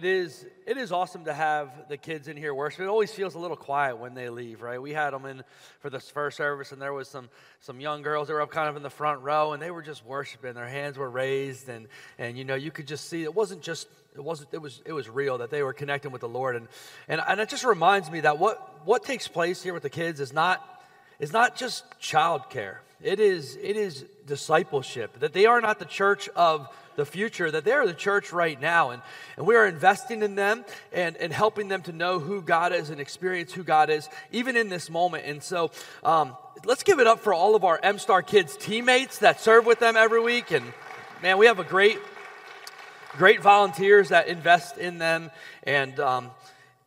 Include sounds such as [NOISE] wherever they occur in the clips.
It is, it is awesome to have the kids in here worship. It always feels a little quiet when they leave, right? We had them in for this first service, and there was some, some young girls that were up kind of in the front row, and they were just worshiping. Their hands were raised, and, and you know, you could just see it wasn't just, it wasn't, it was, it was real that they were connecting with the Lord. And, and, and it just reminds me that what, what takes place here with the kids is not, is not just childcare. It is, it is discipleship, that they are not the church of the future, that they're the church right now. And, and we are investing in them and, and helping them to know who God is and experience who God is, even in this moment. And so um, let's give it up for all of our M Star Kids teammates that serve with them every week. And man, we have a great, great volunteers that invest in them. And, um,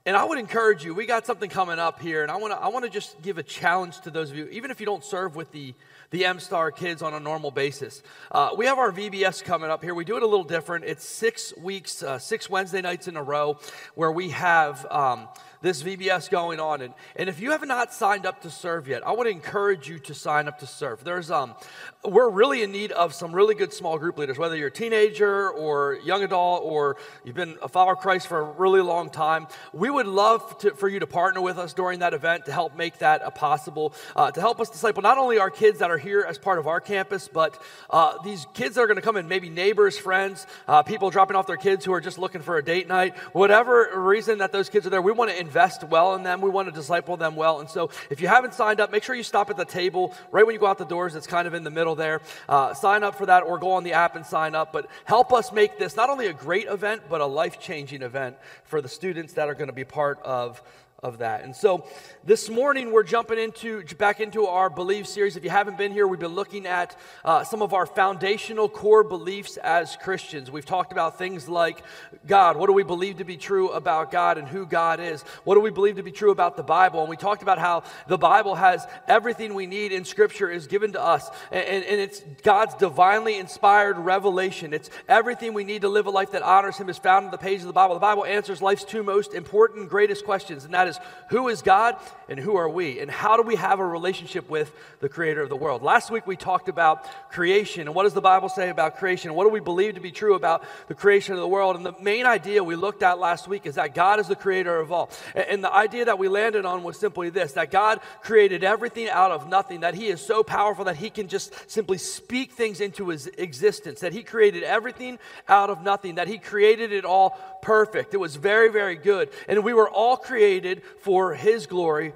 and I would encourage you, we got something coming up here, and I want to I wanna just give a challenge to those of you, even if you don't serve with the the M Star kids on a normal basis. Uh, we have our VBS coming up here. We do it a little different. It's six weeks, uh, six Wednesday nights in a row where we have. Um, this VBS going on. And, and if you have not signed up to serve yet, I want to encourage you to sign up to serve. There's, um, we're really in need of some really good small group leaders, whether you're a teenager or young adult or you've been a follower of Christ for a really long time. We would love to, for you to partner with us during that event to help make that a possible, uh, to help us disciple not only our kids that are here as part of our campus, but uh, these kids that are going to come in, maybe neighbors, friends, uh, people dropping off their kids who are just looking for a date night, whatever reason that those kids are there, we want to invest well in them. We want to disciple them well. And so if you haven't signed up, make sure you stop at the table right when you go out the doors. It's kind of in the middle there. Uh, sign up for that or go on the app and sign up. But help us make this not only a great event, but a life changing event for the students that are going to be part of of that. And so this morning we're jumping into back into our belief series. If you haven't been here, we've been looking at uh, some of our foundational core beliefs as Christians. We've talked about things like God. What do we believe to be true about God and who God is? What do we believe to be true about the Bible? And we talked about how the Bible has everything we need in Scripture is given to us, and, and, and it's God's divinely inspired revelation. It's everything we need to live a life that honors Him is found in the pages of the Bible. The Bible answers life's two most important, greatest questions, and that is is who is God and who are we? And how do we have a relationship with the creator of the world? Last week we talked about creation and what does the Bible say about creation? What do we believe to be true about the creation of the world? And the main idea we looked at last week is that God is the creator of all. And the idea that we landed on was simply this that God created everything out of nothing, that He is so powerful that He can just simply speak things into His existence, that He created everything out of nothing, that He created it all perfect. It was very, very good. And we were all created for His glory,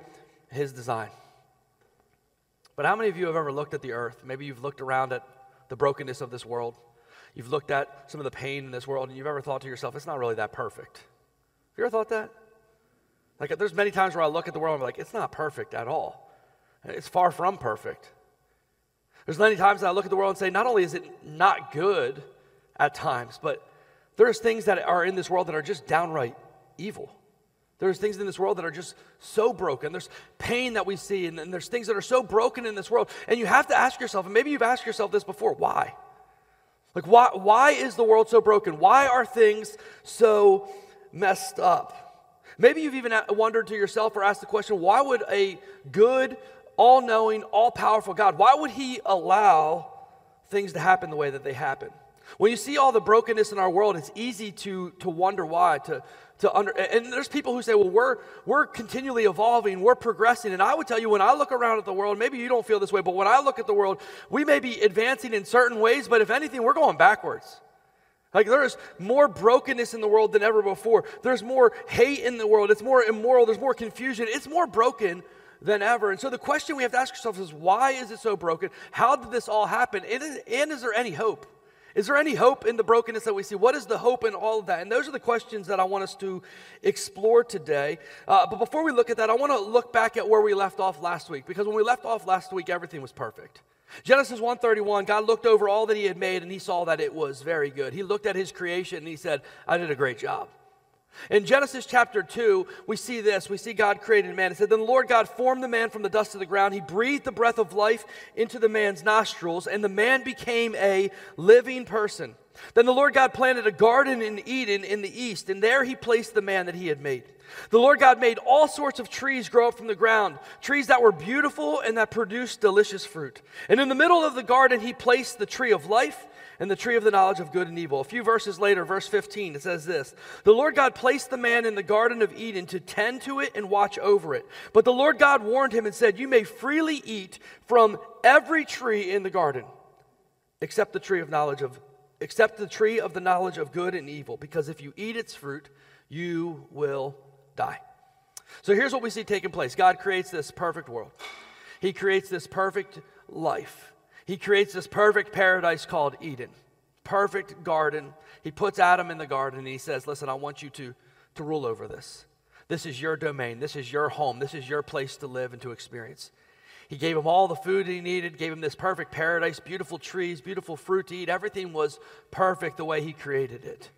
His design. But how many of you have ever looked at the earth? Maybe you've looked around at the brokenness of this world. You've looked at some of the pain in this world, and you've ever thought to yourself, it's not really that perfect. Have you ever thought that? Like, there's many times where I look at the world and I'm like, it's not perfect at all. It's far from perfect. There's many times that I look at the world and say, not only is it not good at times, but there's things that are in this world that are just downright evil. There's things in this world that are just so broken. There's pain that we see, and, and, there's things that are so broken in this world. And you have to ask yourself, and maybe you've asked yourself this before why? Like, why, why is the world so broken? Why are things so messed up? Maybe you've even wondered to yourself or asked the question why would a good, all knowing, all powerful God, why would He allow things to happen the way that they happen? When you see all the brokenness in our world, it's easy to, to wonder why, to, to under, and there's people who say, well, we're, we're continually evolving, we're progressing. And I would tell you, when I look around at the world, maybe you don't feel this way, but when I look at the world, we may be advancing in certain ways, but if anything, we're going backwards. Like there is more brokenness in the world than ever before. There's more hate in the world. It's more immoral. There's more confusion. It's more broken than ever. And so the question we have to ask ourselves is why is it so broken? How did this all happen? And is, and is there any hope? Is there any hope in the brokenness that we see? What is the hope in all of that? And those are the questions that I want us to explore today. Uh, but before we look at that, I want to look back at where we left off last week because when we left off last week, everything was perfect. Genesis 1:31 God looked over all that he had made and he saw that it was very good. He looked at his creation and he said, "I did a great job." In Genesis chapter 2, we see this. We see God created man. It said, Then the Lord God formed the man from the dust of the ground. He breathed the breath of life into the man's nostrils, and the man became a living person. Then the Lord God planted a garden in Eden in the east, and there he placed the man that he had made. The Lord God made all sorts of trees grow up from the ground, trees that were beautiful and that produced delicious fruit. And in the middle of the garden, he placed the tree of life and the tree of the knowledge of good and evil. A few verses later, verse 15, it says this The Lord God placed the man in the Garden of Eden to tend to it and watch over it. But the Lord God warned him and said, You may freely eat from every tree in the garden, except the tree of knowledge of except the tree of the knowledge of good and evil, because if you eat its fruit, you will die. So here's what we see taking place God creates this perfect world, He creates this perfect life. He creates this perfect paradise called Eden, perfect garden. He puts Adam in the garden and he says, Listen, I want you to, to rule over this. This is your domain. This is your home. This is your place to live and to experience. He gave him all the food he needed, gave him this perfect paradise, beautiful trees, beautiful fruit to eat. Everything was perfect the way he created it.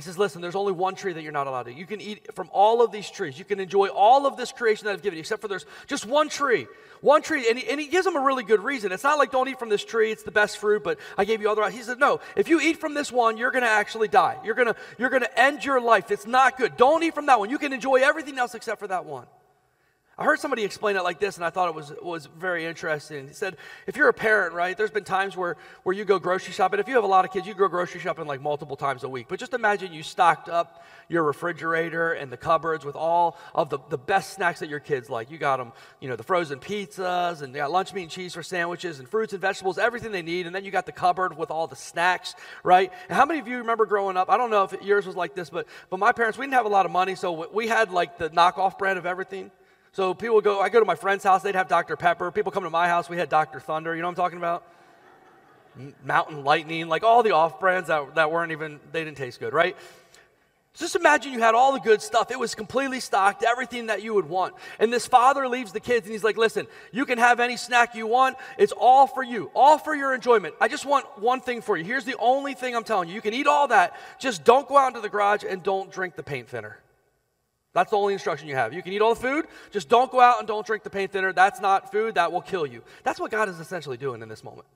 He says, Listen, there's only one tree that you're not allowed to. You can eat from all of these trees. You can enjoy all of this creation that I've given you, except for there's just one tree. One tree. And he, and he gives them a really good reason. It's not like, don't eat from this tree, it's the best fruit, but I gave you other. He said, No, if you eat from this one, you're going to actually die. You're going to you're going to end your life. It's not good. Don't eat from that one. You can enjoy everything else except for that one. I heard somebody explain it like this, and I thought it was, was very interesting. He said, if you're a parent, right, there's been times where, where you go grocery shopping. If you have a lot of kids, you go grocery shopping like multiple times a week. But just imagine you stocked up your refrigerator and the cupboards with all of the, the best snacks that your kids like. You got them, you know, the frozen pizzas, and you got lunch meat and cheese for sandwiches, and fruits and vegetables, everything they need. And then you got the cupboard with all the snacks, right? And how many of you remember growing up? I don't know if yours was like this, but, but my parents, we didn't have a lot of money, so we had like the knockoff brand of everything. So people go, I go to my friend's house, they'd have Dr. Pepper. People come to my house, we had Dr. Thunder. You know what I'm talking about? Mountain Lightning, like all the off brands that, that weren't even, they didn't taste good, right? Just imagine you had all the good stuff. It was completely stocked, everything that you would want. And this father leaves the kids and he's like, Listen, you can have any snack you want. It's all for you, all for your enjoyment. I just want one thing for you. Here's the only thing I'm telling you. You can eat all that. Just don't go out into the garage and don't drink the paint thinner. That's the only instruction you have. You can eat all the food, just don't go out and don't drink the paint thinner. That's not food, that will kill you. That's what God is essentially doing in this moment.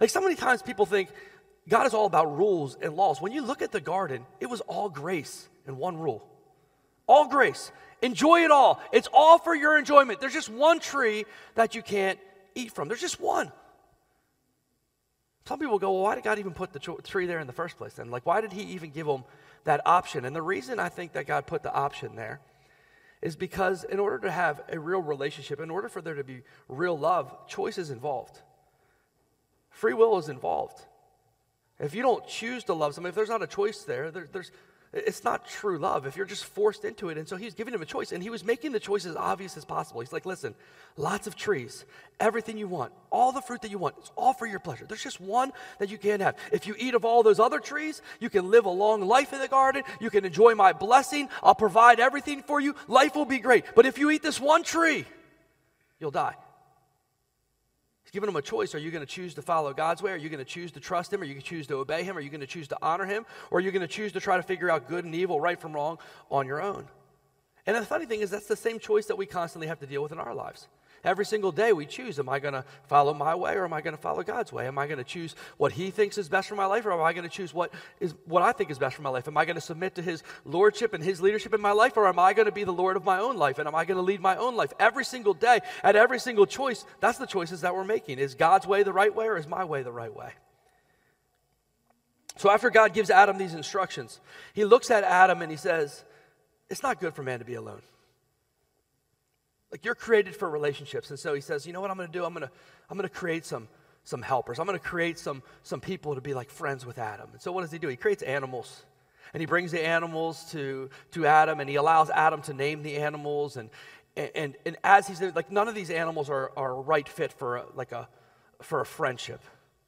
Like so many times people think God is all about rules and laws. When you look at the garden, it was all grace and one rule. All grace. Enjoy it all. It's all for your enjoyment. There's just one tree that you can't eat from. There's just one. Some people go, well, why did God even put the tree there in the first place then? Like, why did He even give them that option. And the reason I think that God put the option there is because in order to have a real relationship, in order for there to be real love, choice is involved. Free will is involved. If you don't choose to love somebody, if there's not a choice there, there there's, it's not true love if you're just forced into it. And so he's giving him a choice, and he was making the choice as obvious as possible. He's like, listen, lots of trees, everything you want, all the fruit that you want, it's all for your pleasure. There's just one that you can't have. If you eat of all those other trees, you can live a long life in the garden, you can enjoy my blessing, I'll provide everything for you, life will be great. But if you eat this one tree, you'll die. He's giving them a choice. Are you going to choose to follow God's way? Are you going to choose to trust Him? Are you going to choose to obey Him? Are you going to choose to honor Him? Or are you going to choose to try to figure out good and evil, right from wrong on your own? And the funny thing is, that's the same choice that we constantly have to deal with in our lives. Every single day we choose am I going to follow my way or am I going to follow God's way? Am I going to choose what He thinks is best for my life or am I going to choose what, is, what I think is best for my life? Am I going to submit to His lordship and His leadership in my life or am I going to be the Lord of my own life and am I going to lead my own life? Every single day, at every single choice, that's the choices that we're making. Is God's way the right way or is my way the right way? So after God gives Adam these instructions, He looks at Adam and He says, It's not good for man to be alone. Like you're created for relationships. And so he says, you know what I'm going to do? I'm going to, I'm going to create some, some helpers. I'm going to create some, some people to be like friends with Adam. And so what does he do? He creates animals. And he brings the animals to, to Adam and he allows Adam to name the animals. And, and, and as he's like, none of these animals are, are right fit for a, like a, for a friendship,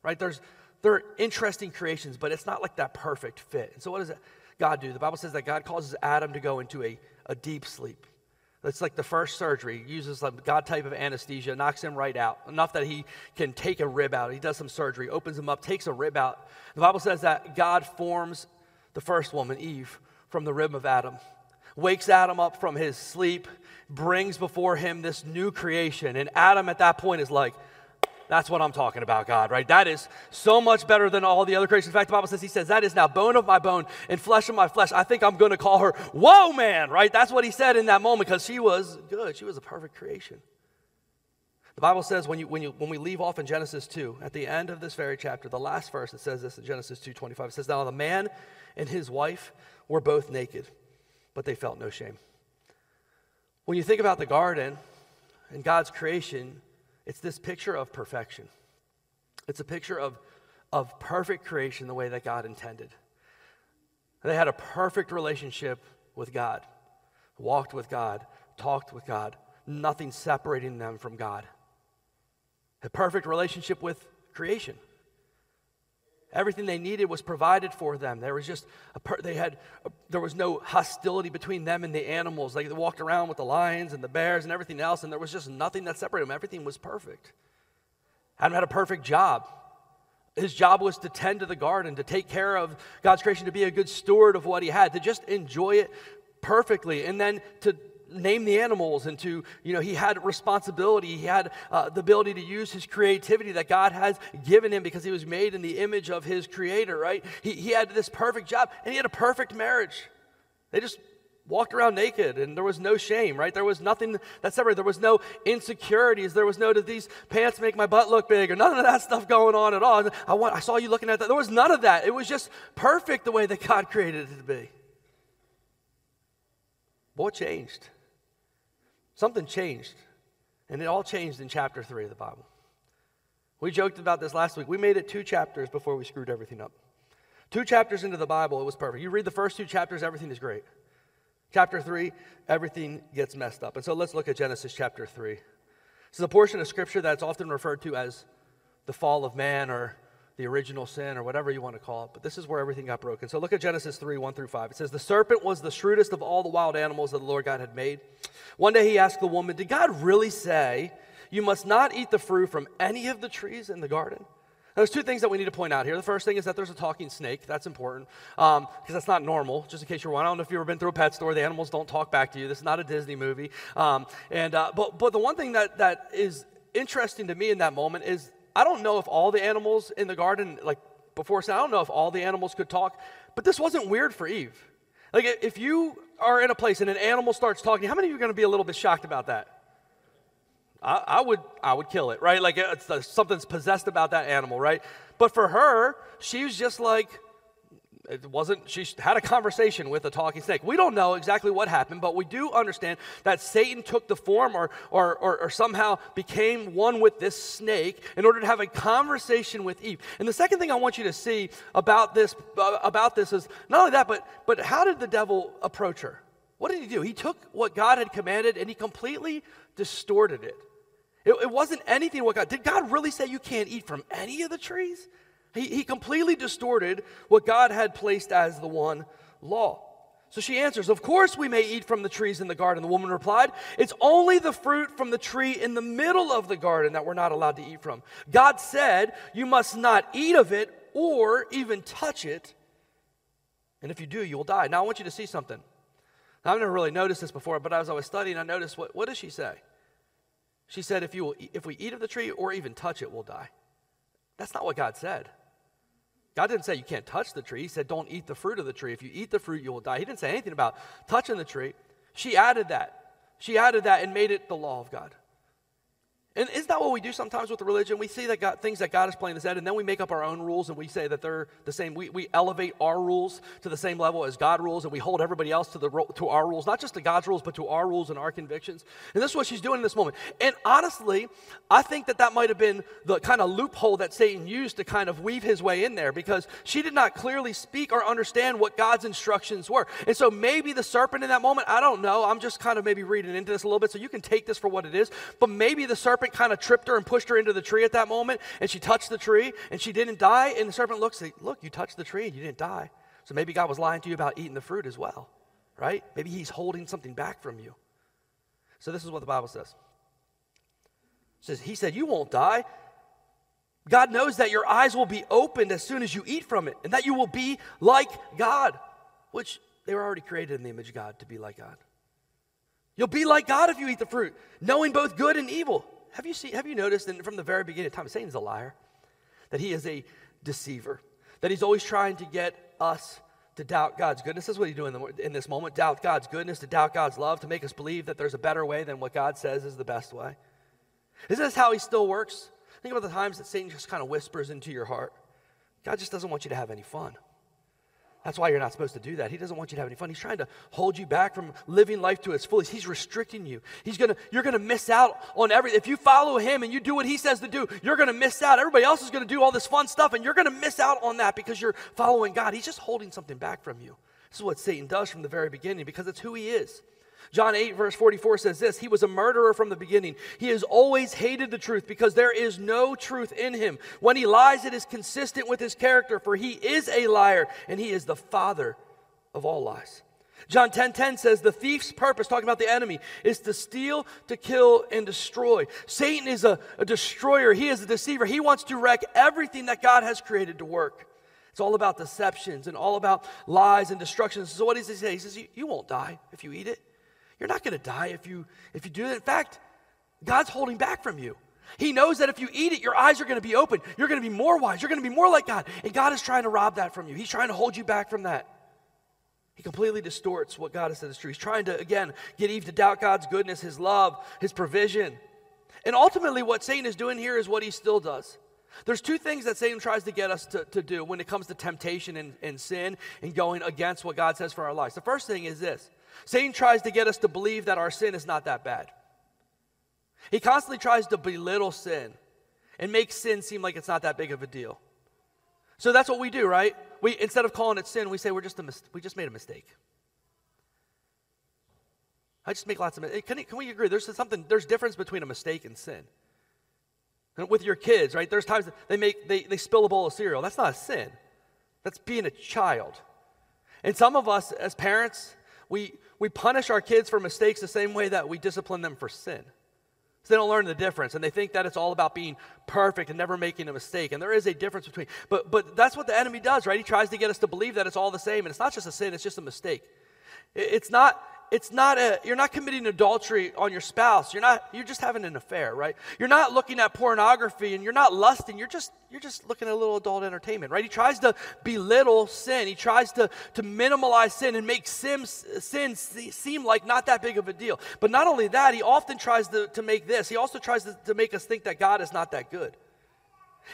right? There's, they're interesting creations, but it's not like that perfect fit. And so what does God do? The Bible says that God causes Adam to go into a, a deep sleep. It's like the first surgery. He uses like God type of anesthesia, knocks him right out, enough that he can take a rib out. He does some surgery, opens him up, takes a rib out. The Bible says that God forms the first woman, Eve, from the rib of Adam, wakes Adam up from his sleep, brings before him this new creation. And Adam at that point is like, that's what I'm talking about, God, right? That is so much better than all the other creations. In fact, the Bible says, He says, That is now bone of my bone and flesh of my flesh. I think I'm going to call her, Whoa, man, right? That's what He said in that moment because she was good. She was a perfect creation. The Bible says when, you, when, you, when we leave off in Genesis 2, at the end of this very chapter, the last verse, it says this in Genesis 2.25. It says, Now the man and his wife were both naked, but they felt no shame. When you think about the garden and God's creation, it's this picture of perfection. It's a picture of, of perfect creation the way that God intended. They had a perfect relationship with God, walked with God, talked with God, nothing separating them from God. A perfect relationship with creation. Everything they needed was provided for them. There was just a per- they had a, there was no hostility between them and the animals. They walked around with the lions and the bears and everything else, and there was just nothing that separated them. Everything was perfect. Adam had a perfect job. His job was to tend to the garden, to take care of God's creation, to be a good steward of what he had, to just enjoy it perfectly, and then to name the animals and to, you know, he had responsibility. He had uh, the ability to use his creativity that God has given him because he was made in the image of his creator, right? He, he had this perfect job and he had a perfect marriage. They just walked around naked and there was no shame, right? There was nothing that separated. There was no insecurities. There was no, did these pants make my butt look big or none of that stuff going on at all. I, want, I saw you looking at that. There was none of that. It was just perfect the way that God created it to be. what changed? Something changed. And it all changed in chapter 3 of the Bible. We joked about this last week. We made it two chapters before we screwed everything up. Two chapters into the Bible, it was perfect. You read the first two chapters, everything is great. Chapter 3, everything gets messed up. And so let's look at Genesis chapter 3. This is a portion of scripture that's often referred to as the fall of man or the original sin or whatever you want to call it. But this is where everything got broken. So look at Genesis 3 1 through 5. It says, The serpent was the shrewdest of all the wild animals that the Lord God had made. One day he asked the woman, Did God really say, You must not eat the fruit from any of the trees in the garden? There's two things that we need to point out here. The first thing is that there's a talking snake. That's important because um, that's not normal. Just in case you're wondering, I don't know if you've ever been through a pet store. The animals don't talk back to you. This is not a Disney movie. Um, and uh, but but the one thing that that is interesting to me in that moment is I don't know if all the animals in the garden, like before sin, I don't know if all the animals could talk, but this wasn't weird for Eve. Like if you are in a place and an animal starts talking, how many of you are going to be a little bit shocked about that? I, I would, I would kill it, right? Like it's, uh, something's possessed about that animal, right? But for her, she was just like, it wasn't, she had a conversation with a talking snake. We don't know exactly what happened, but we do understand that Satan took the form or, or, or, or, somehow became one with this snake in order to have a conversation with Eve. And the second thing I want you to see about this, uh, about this is not only that, but, but how did the devil approach her? What did he do? He took what God had commanded and he completely distorted it. It, it wasn't anything what God, did God really say you can't eat from any of the trees? He, he completely distorted what God had placed as the one law. So she answers, Of course we may eat from the trees in the garden. The woman replied, It's only the fruit from the tree in the middle of the garden that we're not allowed to eat from. God said, You must not eat of it or even touch it. And if you do, you will die. Now I want you to see something. Now, I've never really noticed this before, but as I was studying, I noticed what, what does she say? She said, if, you will, if we eat of the tree or even touch it, we'll die. That's not what God said. God didn't say you can't touch the tree. He said, don't eat the fruit of the tree. If you eat the fruit, you will die. He didn't say anything about touching the tree. She added that. She added that and made it the law of God. And isn't that what we do sometimes with religion? We see that God, things that God has plainly said, and then we make up our own rules and we say that they're the same. We, we elevate our rules to the same level as God rules, and we hold everybody else to, the, to our rules, not just to God's rules, but to our rules and our convictions. And this is what she's doing in this moment. And honestly, I think that that might have been the kind of loophole that Satan used to kind of weave his way in there because she did not clearly speak or understand what God's instructions were. And so maybe the serpent in that moment, I don't know. I'm just kind of maybe reading into this a little bit, so you can take this for what it is. But maybe the serpent serpent kind of tripped her and pushed her into the tree at that moment, and she touched the tree and she didn't die. And the serpent looks, look, you touched the tree and you didn't die. So maybe God was lying to you about eating the fruit as well, right? Maybe He's holding something back from you. So this is what the Bible says. It says He said, "You won't die." God knows that your eyes will be opened as soon as you eat from it, and that you will be like God, which they were already created in the image of God to be like God. You'll be like God if you eat the fruit, knowing both good and evil. Have you, seen, have you noticed in, from the very beginning of time, Satan's a liar, that he is a deceiver, that he's always trying to get us to doubt God's goodness. Is what he's doing in this moment doubt God's goodness, to doubt God's love, to make us believe that there's a better way than what God says is the best way. Isn't this how he still works? Think about the times that Satan just kind of whispers into your heart. God just doesn't want you to have any fun. That's why you're not supposed to do that. He doesn't want you to have any fun. He's trying to hold you back from living life to its fullest. He's restricting you. He's gonna, you're gonna miss out on everything. If you follow him and you do what he says to do, you're gonna miss out. Everybody else is gonna do all this fun stuff, and you're gonna miss out on that because you're following God. He's just holding something back from you. This is what Satan does from the very beginning because it's who he is. John 8, verse 44 says this He was a murderer from the beginning. He has always hated the truth because there is no truth in him. When he lies, it is consistent with his character, for he is a liar and he is the father of all lies. John 10 10 says, The thief's purpose, talking about the enemy, is to steal, to kill, and destroy. Satan is a, a destroyer, he is a deceiver. He wants to wreck everything that God has created to work. It's all about deceptions and all about lies and destructions. So, what does he say? He says, You, you won't die if you eat it. You're not going to die if you if you do that. In fact, God's holding back from you. He knows that if you eat it, your eyes are going to be open. You're going to be more wise. You're going to be more like God. And God is trying to rob that from you. He's trying to hold you back from that. He completely distorts what God has said is true. He's trying to, again, get Eve to doubt God's goodness, His love, His provision. And ultimately, what Satan is doing here is what he still does. There's two things that Satan tries to get us to, to do when it comes to temptation and, and sin and going against what God says for our lives. The first thing is this Satan tries to get us to believe that our sin is not that bad. He constantly tries to belittle sin and make sin seem like it's not that big of a deal. So that's what we do, right? We instead of calling it sin, we say we're just a mis- we just made a mistake. I just make lots of mistakes. Can, can we agree? There's something. There's difference between a mistake and sin. And with your kids, right? There's times they make they, they spill a bowl of cereal. That's not a sin. That's being a child. And some of us as parents, we, we punish our kids for mistakes the same way that we discipline them for sin. So they don't learn the difference and they think that it's all about being perfect and never making a mistake. And there is a difference between, but, but that's what the enemy does, right? He tries to get us to believe that it's all the same. And it's not just a sin, it's just a mistake. It's not, it's not a you're not committing adultery on your spouse. You're not you're just having an affair right? You're not looking at pornography and you're not lusting. You're just you're just looking at a little adult entertainment right? He tries to belittle sin. He tries to to minimize sin and make sin, sin seem like not that big of a deal. But not only that he often tries to, to make this. He also tries to, to make us think that god is not that good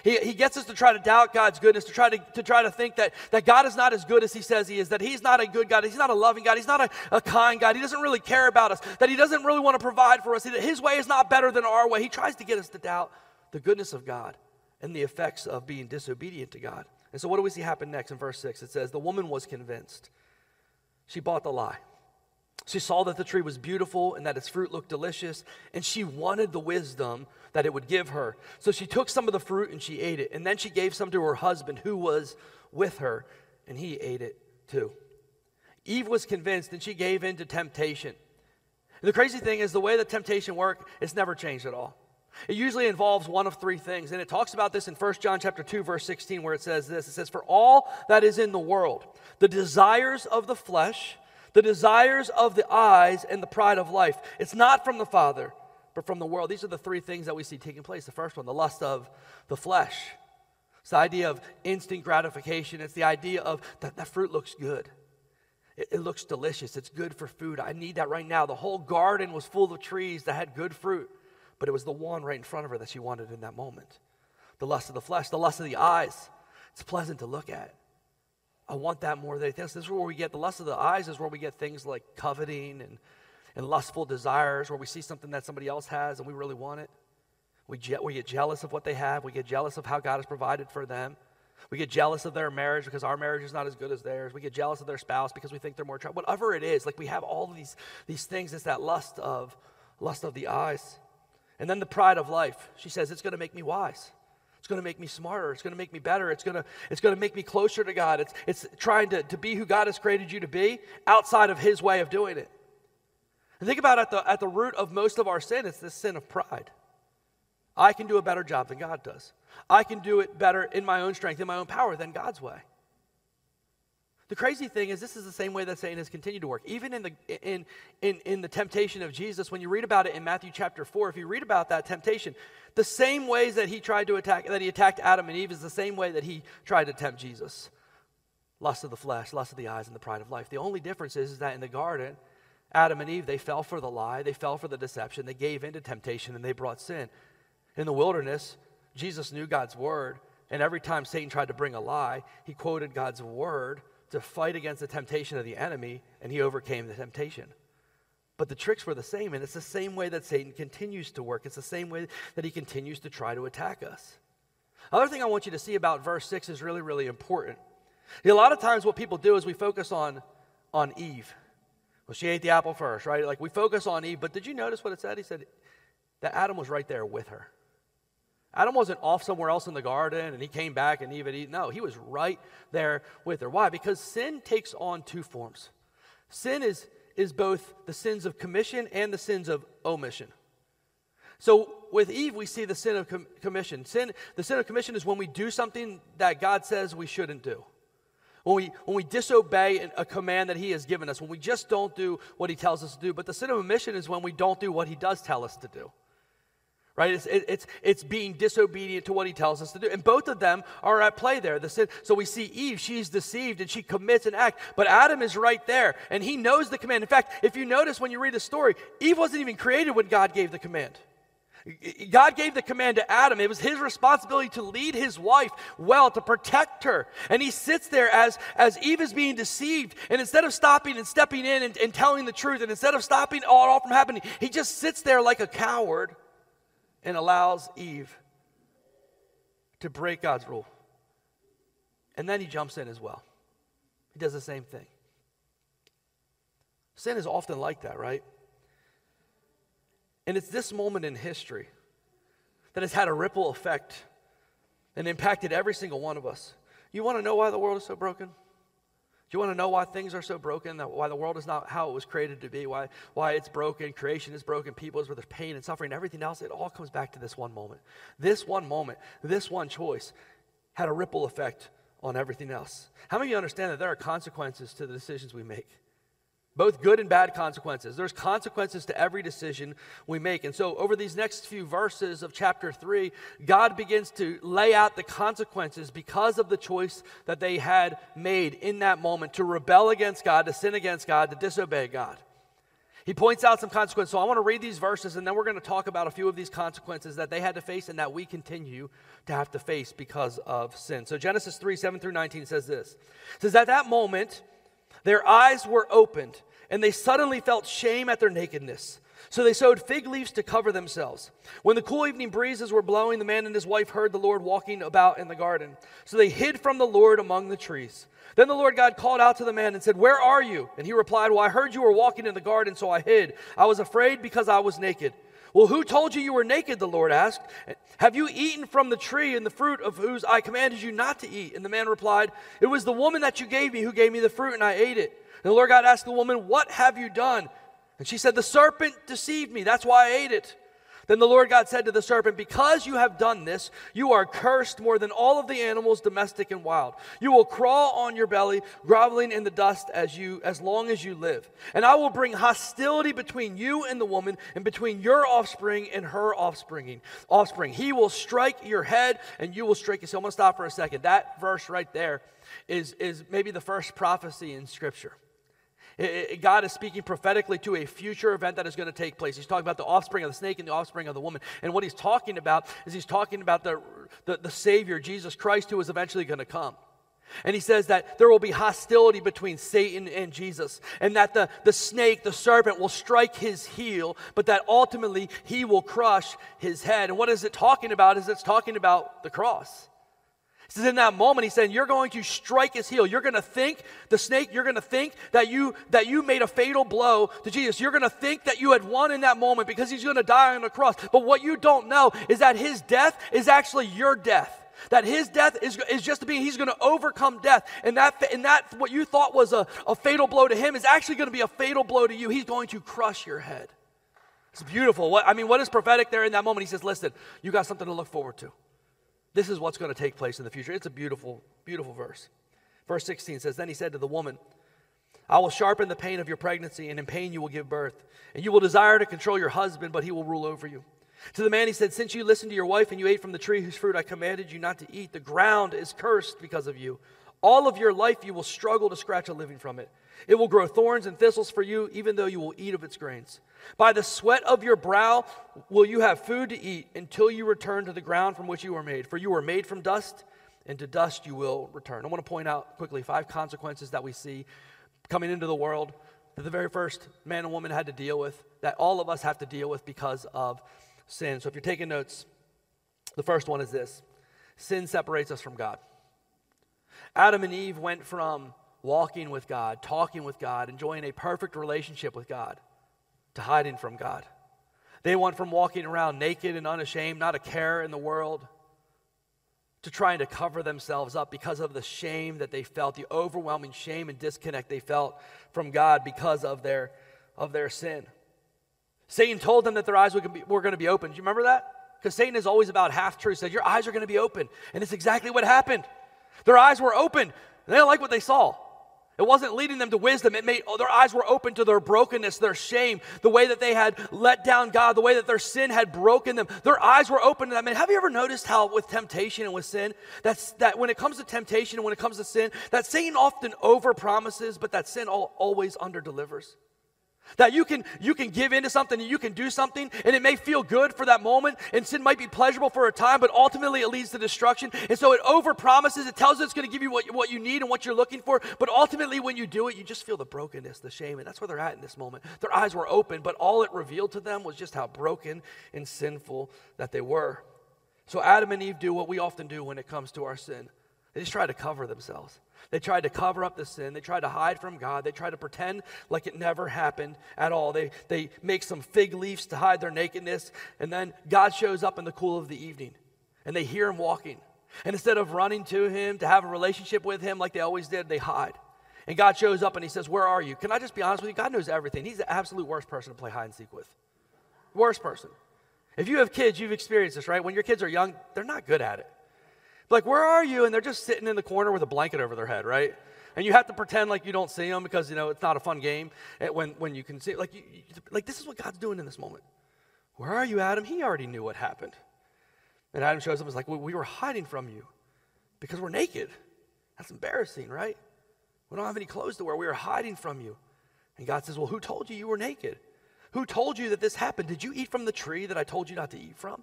he, he gets us to try to doubt God's goodness, to try to, to try to think that, that God is not as good as he says he is, that he's not a good God, he's not a loving God, he's not a, a kind God, he doesn't really care about us, that he doesn't really want to provide for us, that his way is not better than our way. He tries to get us to doubt the goodness of God and the effects of being disobedient to God. And so, what do we see happen next in verse 6? It says, The woman was convinced. She bought the lie. She saw that the tree was beautiful and that its fruit looked delicious, and she wanted the wisdom that it would give her. So she took some of the fruit and she ate it. And then she gave some to her husband who was with her, and he ate it too. Eve was convinced and she gave in to temptation. And the crazy thing is, the way that temptation works, it's never changed at all. It usually involves one of three things. And it talks about this in 1 John chapter 2, verse 16, where it says this. It says, For all that is in the world, the desires of the flesh, the desires of the eyes, and the pride of life, it's not from the Father but from the world. These are the three things that we see taking place. The first one, the lust of the flesh. It's the idea of instant gratification. It's the idea of that, that fruit looks good. It, it looks delicious. It's good for food. I need that right now. The whole garden was full of trees that had good fruit, but it was the one right in front of her that she wanted in that moment. The lust of the flesh, the lust of the eyes. It's pleasant to look at. I want that more than anything else. This is where we get the lust of the eyes, is where we get things like coveting and and lustful desires where we see something that somebody else has and we really want it. We, je- we get jealous of what they have. We get jealous of how God has provided for them. We get jealous of their marriage because our marriage is not as good as theirs. We get jealous of their spouse because we think they're more attractive. Whatever it is, like we have all these, these things. It's that lust of lust of the eyes. And then the pride of life. She says, it's going to make me wise. It's going to make me smarter. It's going to make me better. It's going to, it's going to make me closer to God. It's, it's trying to, to be who God has created you to be outside of His way of doing it. And think about at the, at the root of most of our sin, it's this sin of pride. I can do a better job than God does. I can do it better in my own strength, in my own power than God's way. The crazy thing is, this is the same way that Satan has continued to work. Even in the, in, in, in the temptation of Jesus, when you read about it in Matthew chapter 4, if you read about that temptation, the same ways that he tried to attack, that he attacked Adam and Eve is the same way that he tried to tempt Jesus. Lust of the flesh, lust of the eyes, and the pride of life. The only difference is, is that in the garden, Adam and Eve, they fell for the lie, they fell for the deception, they gave in to temptation, and they brought sin. In the wilderness, Jesus knew God's word, and every time Satan tried to bring a lie, he quoted God's word to fight against the temptation of the enemy, and he overcame the temptation. But the tricks were the same, and it's the same way that Satan continues to work. It's the same way that he continues to try to attack us. Other thing I want you to see about verse 6 is really, really important. A lot of times, what people do is we focus on, on Eve. Well, she ate the apple first, right? Like we focus on Eve, but did you notice what it said? He said that Adam was right there with her. Adam wasn't off somewhere else in the garden and he came back and Eve had eaten. No, he was right there with her. Why? Because sin takes on two forms. Sin is, is both the sins of commission and the sins of omission. So with Eve, we see the sin of com- commission. Sin, the sin of commission is when we do something that God says we shouldn't do. When we, when we disobey a command that He has given us, when we just don't do what He tells us to do. But the sin of omission is when we don't do what He does tell us to do right? It's, it's, it's being disobedient to what he tells us to do. And both of them are at play there. The sin, so we see Eve, she's deceived and she commits an act, but Adam is right there and he knows the command. In fact, if you notice when you read the story, Eve wasn't even created when God gave the command. God gave the command to Adam. It was his responsibility to lead his wife well, to protect her. And he sits there as, as Eve is being deceived. And instead of stopping and stepping in and, and telling the truth, and instead of stopping all, all from happening, he just sits there like a coward and allows Eve to break God's rule. And then he jumps in as well. He does the same thing. Sin is often like that, right? And it's this moment in history that has had a ripple effect and impacted every single one of us. You want to know why the world is so broken? Do you want to know why things are so broken? That why the world is not how it was created to be? Why, why it's broken? Creation is broken. People is where there's pain and suffering. Everything else, it all comes back to this one moment. This one moment, this one choice had a ripple effect on everything else. How many of you understand that there are consequences to the decisions we make? Both good and bad consequences. There's consequences to every decision we make. And so, over these next few verses of chapter 3, God begins to lay out the consequences because of the choice that they had made in that moment to rebel against God, to sin against God, to disobey God. He points out some consequences. So, I want to read these verses, and then we're going to talk about a few of these consequences that they had to face and that we continue to have to face because of sin. So, Genesis 3 7 through 19 says this It says, At that moment, their eyes were opened, and they suddenly felt shame at their nakedness. So they sewed fig leaves to cover themselves. When the cool evening breezes were blowing, the man and his wife heard the Lord walking about in the garden. So they hid from the Lord among the trees. Then the Lord God called out to the man and said, Where are you? And he replied, Well, I heard you were walking in the garden, so I hid. I was afraid because I was naked. Well, who told you you were naked? The Lord asked. Have you eaten from the tree and the fruit of whose I commanded you not to eat? And the man replied, It was the woman that you gave me who gave me the fruit, and I ate it. And the Lord God asked the woman, What have you done? And she said, The serpent deceived me. That's why I ate it. Then the Lord God said to the serpent, Because you have done this, you are cursed more than all of the animals, domestic and wild. You will crawl on your belly, groveling in the dust as you as long as you live. And I will bring hostility between you and the woman, and between your offspring and her offspring. Offspring. He will strike your head, and you will strike his. So I'm gonna stop for a second. That verse right there is, is maybe the first prophecy in Scripture. God is speaking prophetically to a future event that is going to take place. He's talking about the offspring of the snake and the offspring of the woman. And what he's talking about is he's talking about the, the, the Savior, Jesus Christ, who is eventually going to come. And he says that there will be hostility between Satan and Jesus, and that the, the snake, the serpent, will strike his heel, but that ultimately he will crush his head. And what is it talking about? Is it's talking about the cross. He says, in that moment, he's saying, You're going to strike his heel. You're going to think, the snake, you're going to think that you that you made a fatal blow to Jesus. You're going to think that you had won in that moment because he's going to die on the cross. But what you don't know is that his death is actually your death. That his death is, is just to be, he's going to overcome death. And that, and that, what you thought was a, a fatal blow to him is actually going to be a fatal blow to you. He's going to crush your head. It's beautiful. What, I mean, what is prophetic there in that moment? He says, Listen, you got something to look forward to. This is what's going to take place in the future. It's a beautiful, beautiful verse. Verse 16 says, Then he said to the woman, I will sharpen the pain of your pregnancy, and in pain you will give birth. And you will desire to control your husband, but he will rule over you. To the man he said, Since you listened to your wife and you ate from the tree whose fruit I commanded you not to eat, the ground is cursed because of you. All of your life you will struggle to scratch a living from it. It will grow thorns and thistles for you, even though you will eat of its grains. By the sweat of your brow will you have food to eat until you return to the ground from which you were made. For you were made from dust, and to dust you will return. I want to point out quickly five consequences that we see coming into the world that the very first man and woman had to deal with, that all of us have to deal with because of sin. So if you're taking notes, the first one is this sin separates us from God. Adam and Eve went from walking with God, talking with God, enjoying a perfect relationship with God, to hiding from God. They went from walking around naked and unashamed, not a care in the world, to trying to cover themselves up because of the shame that they felt, the overwhelming shame and disconnect they felt from God because of their, of their sin. Satan told them that their eyes were going to be open. Do you remember that? Because Satan is always about half truth. Said, Your eyes are going to be open. And it's exactly what happened. Their eyes were open. They didn't like what they saw. It wasn't leading them to wisdom. It made oh, their eyes were open to their brokenness, their shame, the way that they had let down God, the way that their sin had broken them. Their eyes were open to that. I mean, have you ever noticed how with temptation and with sin, that's that when it comes to temptation and when it comes to sin, that Satan often over promises, but that sin always under delivers. That you can you can give into something and you can do something and it may feel good for that moment and sin might be pleasurable for a time, but ultimately it leads to destruction. And so it over promises, it tells you it's going to give you what, what you need and what you're looking for, but ultimately when you do it, you just feel the brokenness, the shame, and that's where they're at in this moment. Their eyes were open, but all it revealed to them was just how broken and sinful that they were. So Adam and Eve do what we often do when it comes to our sin. They just try to cover themselves. They tried to cover up the sin. They tried to hide from God. They tried to pretend like it never happened at all. They, they make some fig leaves to hide their nakedness. And then God shows up in the cool of the evening and they hear him walking. And instead of running to him to have a relationship with him like they always did, they hide. And God shows up and he says, Where are you? Can I just be honest with you? God knows everything. He's the absolute worst person to play hide and seek with. Worst person. If you have kids, you've experienced this, right? When your kids are young, they're not good at it. Like, where are you? And they're just sitting in the corner with a blanket over their head, right? And you have to pretend like you don't see them because, you know, it's not a fun game eh, when, when you can see Like, you, like, this is what God's doing in this moment. Where are you, Adam? He already knew what happened. And Adam shows up and is like, we were hiding from you because we're naked. That's embarrassing, right? We don't have any clothes to wear. We were hiding from you. And God says, well, who told you you were naked? Who told you that this happened? Did you eat from the tree that I told you not to eat from?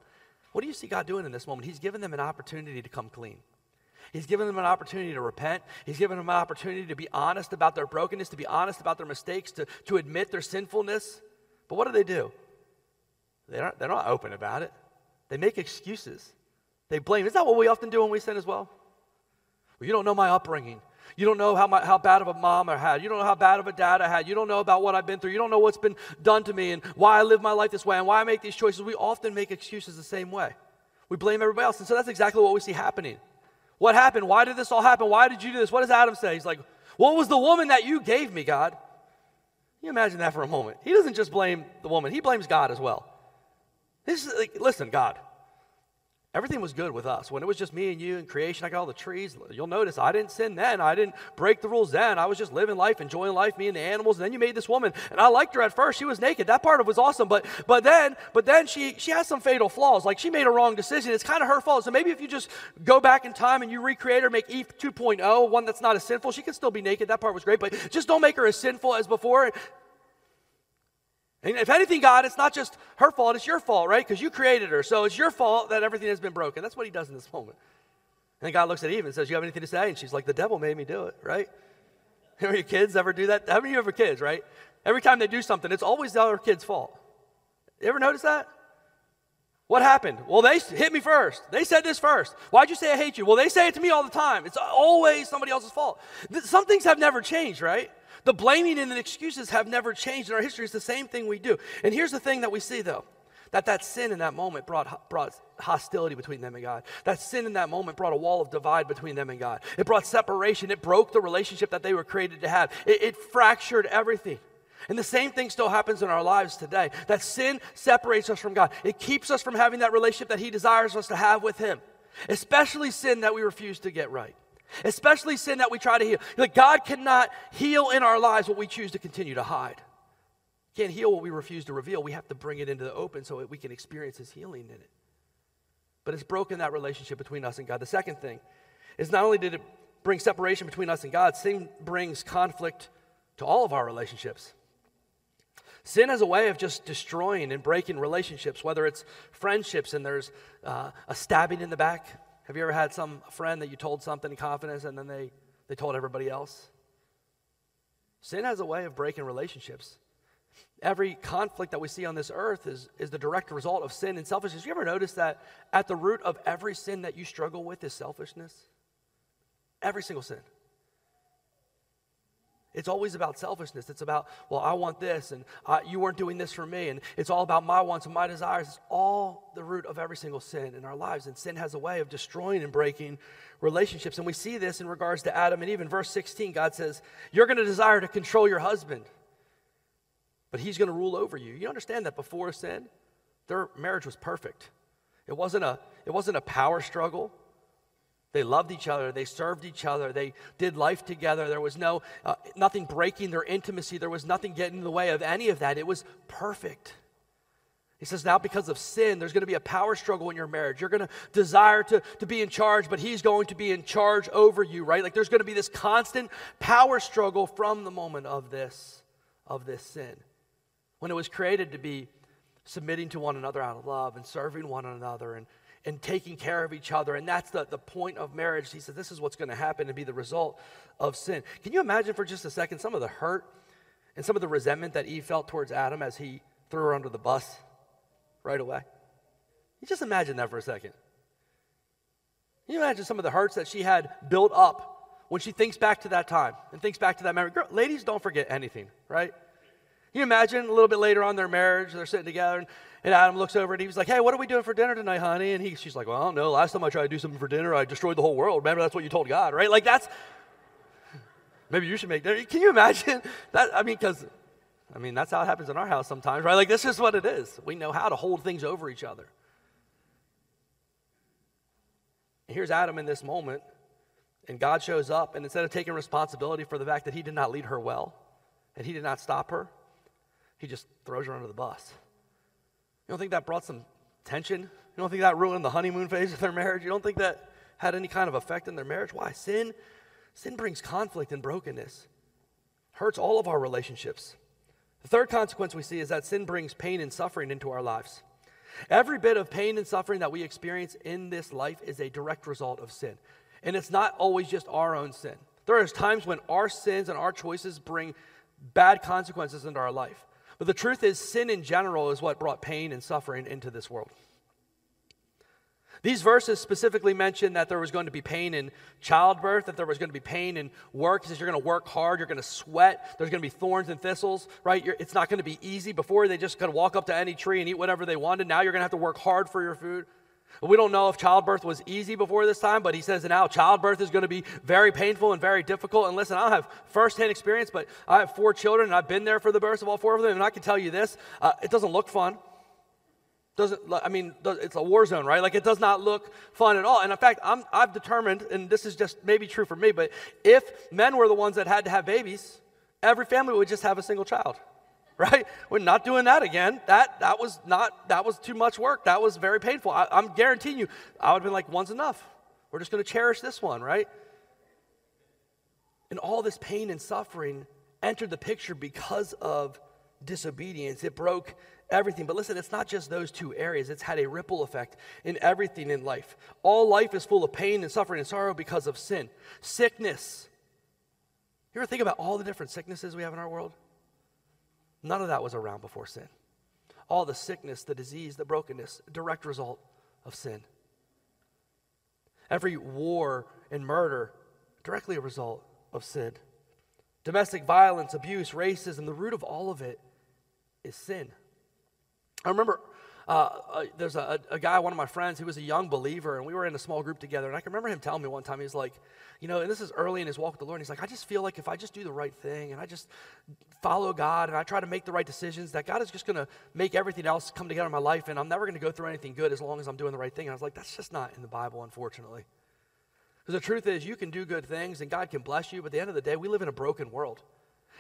What do you see God doing in this moment? He's given them an opportunity to come clean. He's given them an opportunity to repent. He's given them an opportunity to be honest about their brokenness, to be honest about their mistakes, to, to admit their sinfulness. But what do they do? They're not, they're not open about it. They make excuses. They blame. Is that what we often do when we sin as well? well you don't know my upbringing. You don't know how, my, how bad of a mom I had. You don't know how bad of a dad I had. You don't know about what I've been through. You don't know what's been done to me and why I live my life this way and why I make these choices. We often make excuses the same way. We blame everybody else. And so that's exactly what we see happening. What happened? Why did this all happen? Why did you do this? What does Adam say? He's like, What was the woman that you gave me, God? Can you imagine that for a moment? He doesn't just blame the woman, he blames God as well. This is like, listen, God, Everything was good with us. When it was just me and you and creation, I got all the trees. You'll notice I didn't sin then. I didn't break the rules then. I was just living life, enjoying life, me and the animals. And then you made this woman, and I liked her at first. She was naked. That part of it was awesome. But but then but then she she has some fatal flaws. Like she made a wrong decision. It's kind of her fault. So maybe if you just go back in time and you recreate her, make Eve 2.0, one that's not as sinful, she can still be naked. That part was great. But just don't make her as sinful as before. And if anything, God, it's not just her fault, it's your fault, right? Because you created her. So it's your fault that everything has been broken. That's what he does in this moment. And God looks at Eve and says, You have anything to say? And she's like, The devil made me do it, right? [LAUGHS] Have your kids ever do that? How many of you have kids, right? Every time they do something, it's always the other kid's fault. You ever notice that? What happened? Well, they hit me first. They said this first. Why'd you say I hate you? Well, they say it to me all the time. It's always somebody else's fault. Some things have never changed, right? The blaming and the excuses have never changed in our history. It's the same thing we do. And here's the thing that we see, though that that sin in that moment brought, brought hostility between them and God. That sin in that moment brought a wall of divide between them and God. It brought separation. It broke the relationship that they were created to have. It, it fractured everything. And the same thing still happens in our lives today. That sin separates us from God. It keeps us from having that relationship that He desires us to have with Him, especially sin that we refuse to get right especially sin that we try to heal. Like God cannot heal in our lives what we choose to continue to hide. Can't heal what we refuse to reveal. We have to bring it into the open so that we can experience His healing in it. But it's broken that relationship between us and God. The second thing is not only did it bring separation between us and God, sin brings conflict to all of our relationships. Sin has a way of just destroying and breaking relationships, whether it's friendships and there's uh, a stabbing in the back. Have you ever had some friend that you told something in confidence and then they, they told everybody else? Sin has a way of breaking relationships. Every conflict that we see on this earth is, is the direct result of sin and selfishness. You ever notice that at the root of every sin that you struggle with is selfishness? Every single sin. It's always about selfishness. It's about, well, I want this, and uh, you weren't doing this for me, and it's all about my wants and my desires. It's all the root of every single sin in our lives. And sin has a way of destroying and breaking relationships. And we see this in regards to Adam and Eve. In verse 16, God says, You're going to desire to control your husband, but he's going to rule over you. You understand that before sin, their marriage was perfect. It wasn't a, it wasn't a power struggle. They loved each other. They served each other. They did life together. There was no uh, nothing breaking their intimacy. There was nothing getting in the way of any of that. It was perfect. He says now because of sin, there's going to be a power struggle in your marriage. You're going to desire to, to be in charge, but he's going to be in charge over you, right? Like there's going to be this constant power struggle from the moment of this, of this sin. When it was created to be submitting to one another out of love and serving one another and and taking care of each other. And that's the, the point of marriage. He said, This is what's going to happen and be the result of sin. Can you imagine for just a second some of the hurt and some of the resentment that Eve felt towards Adam as he threw her under the bus right away? You just imagine that for a second. Can you imagine some of the hurts that she had built up when she thinks back to that time and thinks back to that memory? Girl, ladies don't forget anything, right? Can you imagine a little bit later on their marriage, they're sitting together, and and Adam looks over and he's like, Hey, what are we doing for dinner tonight, honey? And he, she's like, Well, I don't know. Last time I tried to do something for dinner, I destroyed the whole world. Remember, that's what you told God, right? Like, that's maybe you should make dinner. Can you imagine [LAUGHS] that? I mean, because, I mean, that's how it happens in our house sometimes, right? Like, this is what it is. We know how to hold things over each other. And here's Adam in this moment, and God shows up, and instead of taking responsibility for the fact that he did not lead her well, and he did not stop her, he just throws her under the bus. You don't think that brought some tension? You don't think that ruined the honeymoon phase of their marriage? You don't think that had any kind of effect in their marriage? Why? Sin, sin brings conflict and brokenness. Hurts all of our relationships. The third consequence we see is that sin brings pain and suffering into our lives. Every bit of pain and suffering that we experience in this life is a direct result of sin. And it's not always just our own sin. There are times when our sins and our choices bring bad consequences into our life. But the truth is, sin in general is what brought pain and suffering into this world. These verses specifically mention that there was going to be pain in childbirth, that there was going to be pain in work. Says you're going to work hard, you're going to sweat, there's going to be thorns and thistles, right? You're, it's not going to be easy. Before, they just could walk up to any tree and eat whatever they wanted. Now you're going to have to work hard for your food. We don't know if childbirth was easy before this time, but he says now childbirth is going to be very painful and very difficult. And listen, I don't have firsthand experience, but I have four children and I've been there for the births of all four of them. And I can tell you this uh, it doesn't look fun. Doesn't, I mean, it's a war zone, right? Like it does not look fun at all. And in fact, I'm, I've determined, and this is just maybe true for me, but if men were the ones that had to have babies, every family would just have a single child [LAUGHS] right? We're not doing that again. That that was not that was too much work. That was very painful. I, am guaranteeing you, I would have been like, one's enough. We're just going to cherish this one, right? And all this pain and suffering entered the picture because of disobedience. It broke everything. But listen, it's not just those two areas, it's had a ripple effect in everything in life. All life is full of pain and suffering and sorrow because of sin. Sickness. You ever think about all the different sicknesses we have in our world? None of that was around before sin. All the sickness, the disease, the brokenness, direct result of sin. Every war and murder, directly a result of sin. Domestic violence, abuse, racism, the root of all of it is sin. I remember uh, uh, there's a, a, guy, one of my friends, who was a young believer, and we were in a small group together. And I can remember him telling me one time, he's like, you know, and this is early in his walk with the Lord. he's like, I just feel like if I just do the right thing and I just follow God and I try to make the right decisions, that God is just going to make everything else come together in my life, and I'm never going to go through anything good as long as I'm doing the right thing. And I was like, that's just not in the Bible, unfortunately. Because the truth is, you can do good things and God can bless you, but at the end of the day, we live in a broken world.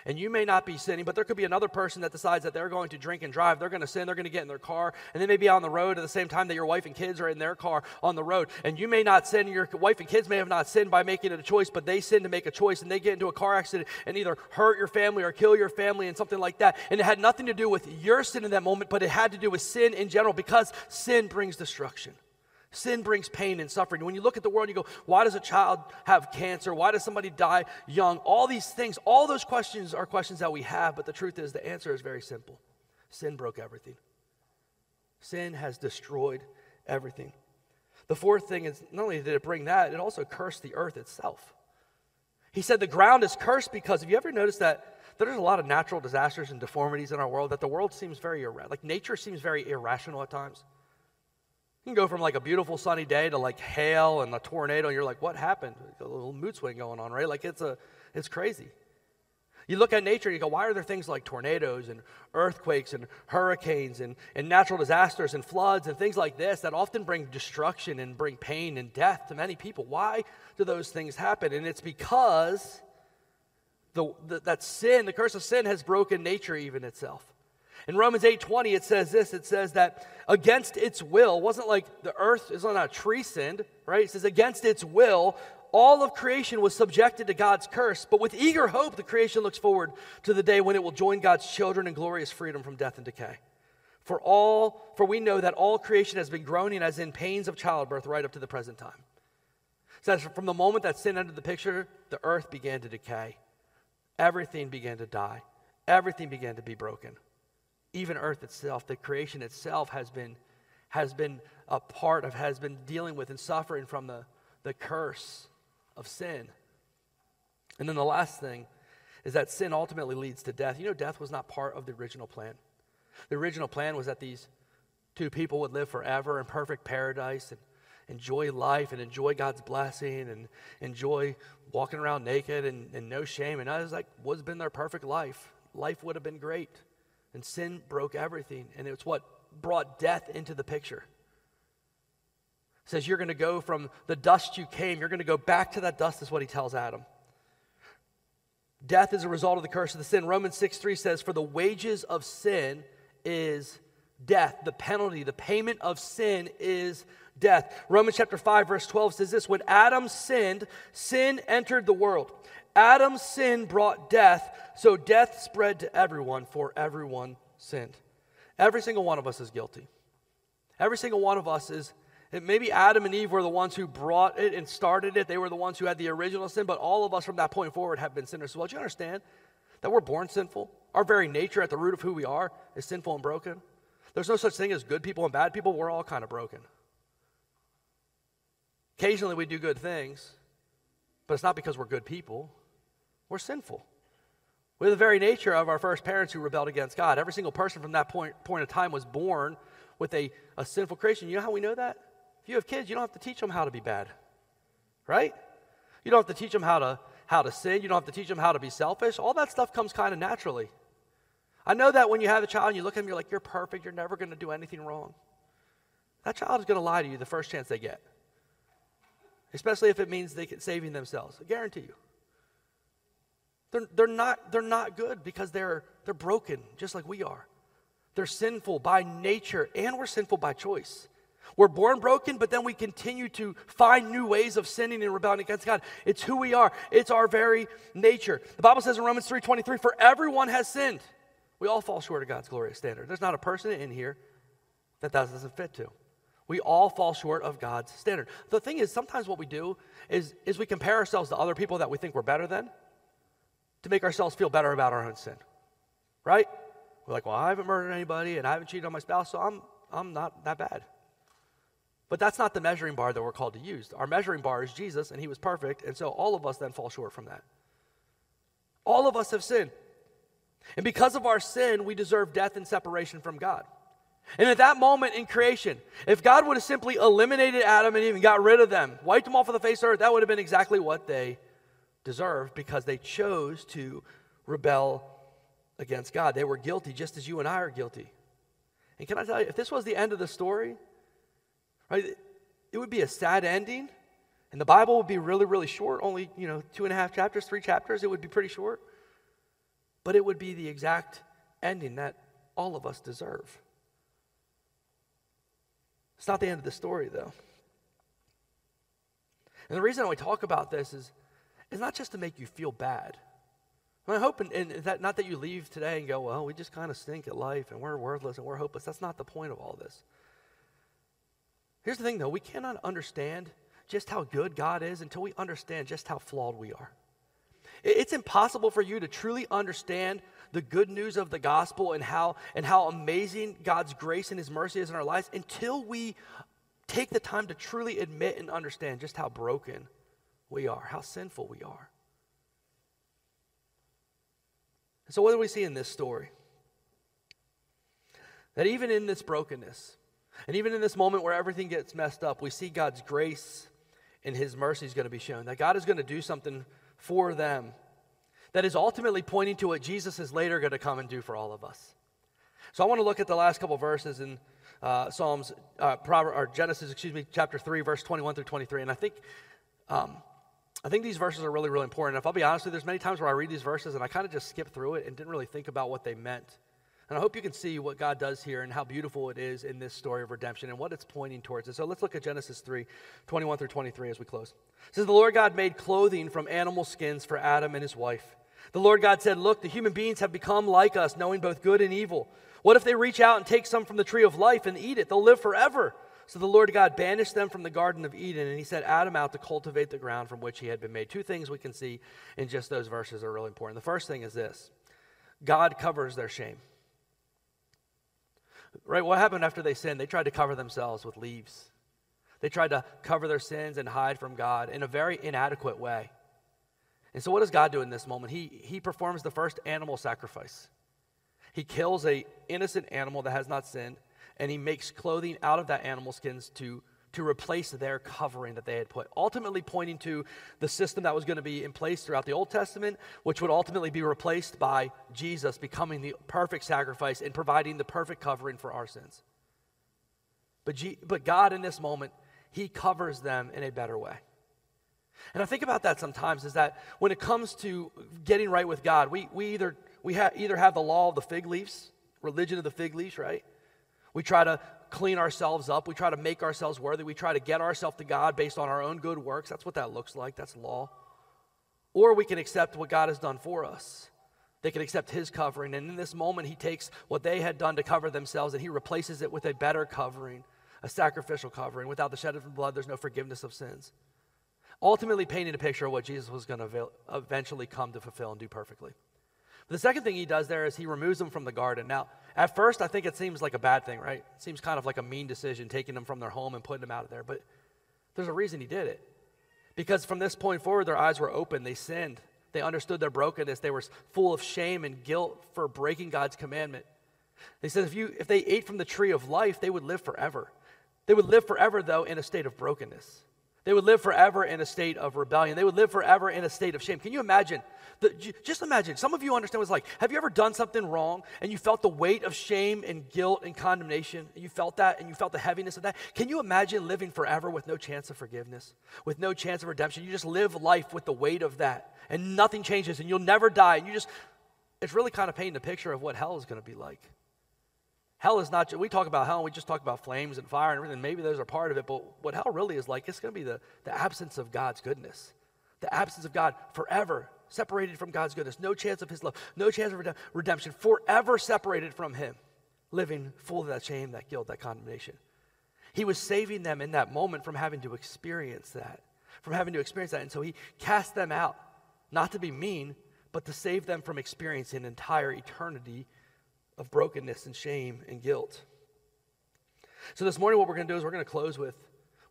And you may not be sinning, but there could be another person that decides that they're going to drink and drive. They're going to sin. They're going to get in their car. And they may be on the road at the same time that your wife and kids are in their car on the road. And you may not sin. Your wife and kids may have not sinned by making it a choice, but they sin to make a choice. And they get into a car accident and either hurt your family or kill your family and something like that. And it had nothing to do with your sin in that moment, but it had to do with sin in general because sin brings destruction. Sin brings pain and suffering. When you look at the world, you go, why does a child have cancer? Why does somebody die young? All these things, all those questions are questions that we have, but the truth is the answer is very simple. Sin broke everything. Sin has destroyed everything. The fourth thing is not only did it bring that, it also cursed the earth itself. He said the ground is cursed because, have you ever noticed that there's a lot of natural disasters and deformities in our world, that the world seems very, irrational, like nature seems very irrational at times? You can go from like a beautiful sunny day to like hail and a tornado, and you're like, what happened? A little mood swing going on, right? Like it's a it's crazy. You look at nature and you go, why are there things like tornadoes and earthquakes and hurricanes and, and natural disasters and floods and things like this that often bring destruction and bring pain and death to many people? Why do those things happen? And it's because the, the, that sin, the curse of sin, has broken nature even itself. In Romans 8:20 it says this it says that against its will wasn't like the earth is on a tree sinned, right? It says against its will all of creation was subjected to God's curse, but with eager hope the creation looks forward to the day when it will join God's children in glorious freedom from death and decay. For all for we know that all creation has been groaning as in pains of childbirth right up to the present time. Says from the moment that sin entered the picture, the earth began to decay. Everything began to die. Everything began to be broken even earth itself, the creation itself has been, has been a part of, has been dealing with and suffering from the, the curse of sin. And then the last thing is that sin ultimately leads to death. You know, death was not part of the original plan. The original plan was that these two people would live forever in perfect paradise and enjoy life and enjoy God's blessing and enjoy walking around naked and, and no shame. And that was like, what's been their perfect life. Life would have been great. And sin broke everything, and it's what brought death into the picture. It says you're going to go from the dust you came, you're going to go back to that dust, is what he tells Adam. Death is a result of the curse of the sin. Romans 6 3 says, For the wages of sin is death. The penalty, the payment of sin is death. Romans chapter 5, verse 12 says this When Adam sinned, sin entered the world. Adam's sin brought death, so death spread to everyone, for everyone sinned. Every single one of us is guilty. Every single one of us is, maybe Adam and Eve were the ones who brought it and started it. They were the ones who had the original sin, but all of us from that point forward have been sinners So, well. Do you understand that we're born sinful? Our very nature at the root of who we are is sinful and broken. There's no such thing as good people and bad people. We're all kind of broken. Occasionally we do good things, but it's not because we're good people. We're sinful. We're the very nature of our first parents who rebelled against God. Every single person from that point, point of time was born with a, a sinful creation. You know how we know that? If you have kids, you don't have to teach them how to be bad, right? You don't have to teach them how to, how to sin. You don't have to teach them how to be selfish. All that stuff comes kind of naturally. I know that when you have a child and you look at them, you're like, you're perfect. You're never going to do anything wrong. That child is going to lie to you the first chance they get, especially if it means they can saving themselves. I guarantee you. They're, they're, not, they're not good because they're, they're broken, just like we are. They're sinful by nature, and we're sinful by choice. We're born broken, but then we continue to find new ways of sinning and rebelling against God. It's who we are. It's our very nature. The Bible says in Romans 3:23, "For everyone has sinned." We all fall short of God's glorious standard. There's not a person in here that that doesn't fit to. We all fall short of God's standard. The thing is, sometimes what we do is, is we compare ourselves to other people that we think we're better than to make ourselves feel better about our own sin. Right? We're like, well, I haven't murdered anybody and I haven't cheated on my spouse, so I'm, I'm not that bad. But that's not the measuring bar that we're called to use. Our measuring bar is Jesus, and he was perfect, and so all of us then fall short from that. All of us have sinned. And because of our sin, we deserve death and separation from God. And at that moment in creation, if God would have simply eliminated Adam and Eve and got rid of them, wiped them off of the face of earth, that would have been exactly what they deserve because they chose to rebel against God. They were guilty just as you and I are guilty. And can I tell you, if this was the end of the story, right, it would be a sad ending. And the Bible would be really, really short, only, you know, two and a half chapters, three chapters. It would be pretty short. but it would be the exact ending that all of us deserve. It's not the end of the story, though. And the reason I talk about this is, is not just to make you feel bad. I hope, and, and that, not that you leave today and go, well, we just kind of stink at life and we're worthless and we're hopeless. That's not the point of all this. Here's the thing, though we cannot understand just how good God is until we understand just how flawed we are. It's impossible for you to truly understand the good news of the gospel and how, and how amazing God's grace and His mercy is in our lives until we take the time to truly admit and understand just how broken we are, how sinful we are. So, what do we see in this story? That even in this brokenness, and even in this moment where everything gets messed up, we see God's grace and His mercy is going to be shown. That God is going to do something for them that is ultimately pointing to what Jesus is later going to come and do for all of us. So I want to look at the last couple verses in uh, Psalms, uh, Proverbs, or Genesis, excuse me, chapter 3, verse 21 through 23. And I think, um, I think these verses are really, really important. If I'll be honest with you, there's many times where I read these verses and I kind of just skip through it and didn't really think about what they meant. And I hope you can see what God does here and how beautiful it is in this story of redemption and what it's pointing towards. And so let's look at Genesis 3, 21 through 23 as we close. It says, The Lord God made clothing from animal skins for Adam and his wife. The Lord God said, Look, the human beings have become like us, knowing both good and evil. What if they reach out and take some from the tree of life and eat it? They'll live forever. So the Lord God banished them from the Garden of Eden, and he sent Adam out to cultivate the ground from which he had been made. Two things we can see in just those verses are really important. The first thing is this God covers their shame. Right? What happened after they sinned? They tried to cover themselves with leaves. They tried to cover their sins and hide from God in a very inadequate way. And so, what does God do in this moment? He, he performs the first animal sacrifice. He kills a innocent animal that has not sinned, and he makes clothing out of that animal skins to, to replace their covering that they had put, ultimately pointing to the system that was going to be in place throughout the Old Testament, which would ultimately be replaced by Jesus becoming the perfect sacrifice and providing the perfect covering for our sins. But, G, but God, in this moment, he covers them in a better way. And I think about that sometimes is that when it comes to getting right with God, we, we, either, we ha- either have the law of the fig leaves, religion of the fig leaves, right? We try to clean ourselves up. We try to make ourselves worthy. We try to get ourselves to God based on our own good works. That's what that looks like. That's law. Or we can accept what God has done for us. They can accept His covering. And in this moment, He takes what they had done to cover themselves and He replaces it with a better covering, a sacrificial covering. Without the shedding of blood, there's no forgiveness of sins ultimately painting a picture of what Jesus was going to eventually come to fulfill and do perfectly. The second thing he does there is he removes them from the garden. Now, at first, I think it seems like a bad thing, right? It seems kind of like a mean decision, taking them from their home and putting them out of there. But there's a reason he did it. Because from this point forward, their eyes were open. They sinned. They understood their brokenness. They were full of shame and guilt for breaking God's commandment. He says if, you, if they ate from the tree of life, they would live forever. They would live forever, though, in a state of brokenness. They would live forever in a state of rebellion. They would live forever in a state of shame. Can you imagine? The, just imagine. Some of you understand what it's like. Have you ever done something wrong and you felt the weight of shame and guilt and condemnation? You felt that and you felt the heaviness of that? Can you imagine living forever with no chance of forgiveness, with no chance of redemption? You just live life with the weight of that and nothing changes and you'll never die. And you just, it's really kind of painting a picture of what hell is going to be like. Hell is not, we talk about hell and we just talk about flames and fire and everything. Maybe those are part of it, but what hell really is like, it's going to be the, the absence of God's goodness. The absence of God forever separated from God's goodness. No chance of his love. No chance of redemption. Forever separated from him. Living full of that shame, that guilt, that condemnation. He was saving them in that moment from having to experience that. From having to experience that. And so he cast them out. Not to be mean, but to save them from experiencing entire eternity of brokenness and shame and guilt. So this morning, what we're going to do is we're going to close with,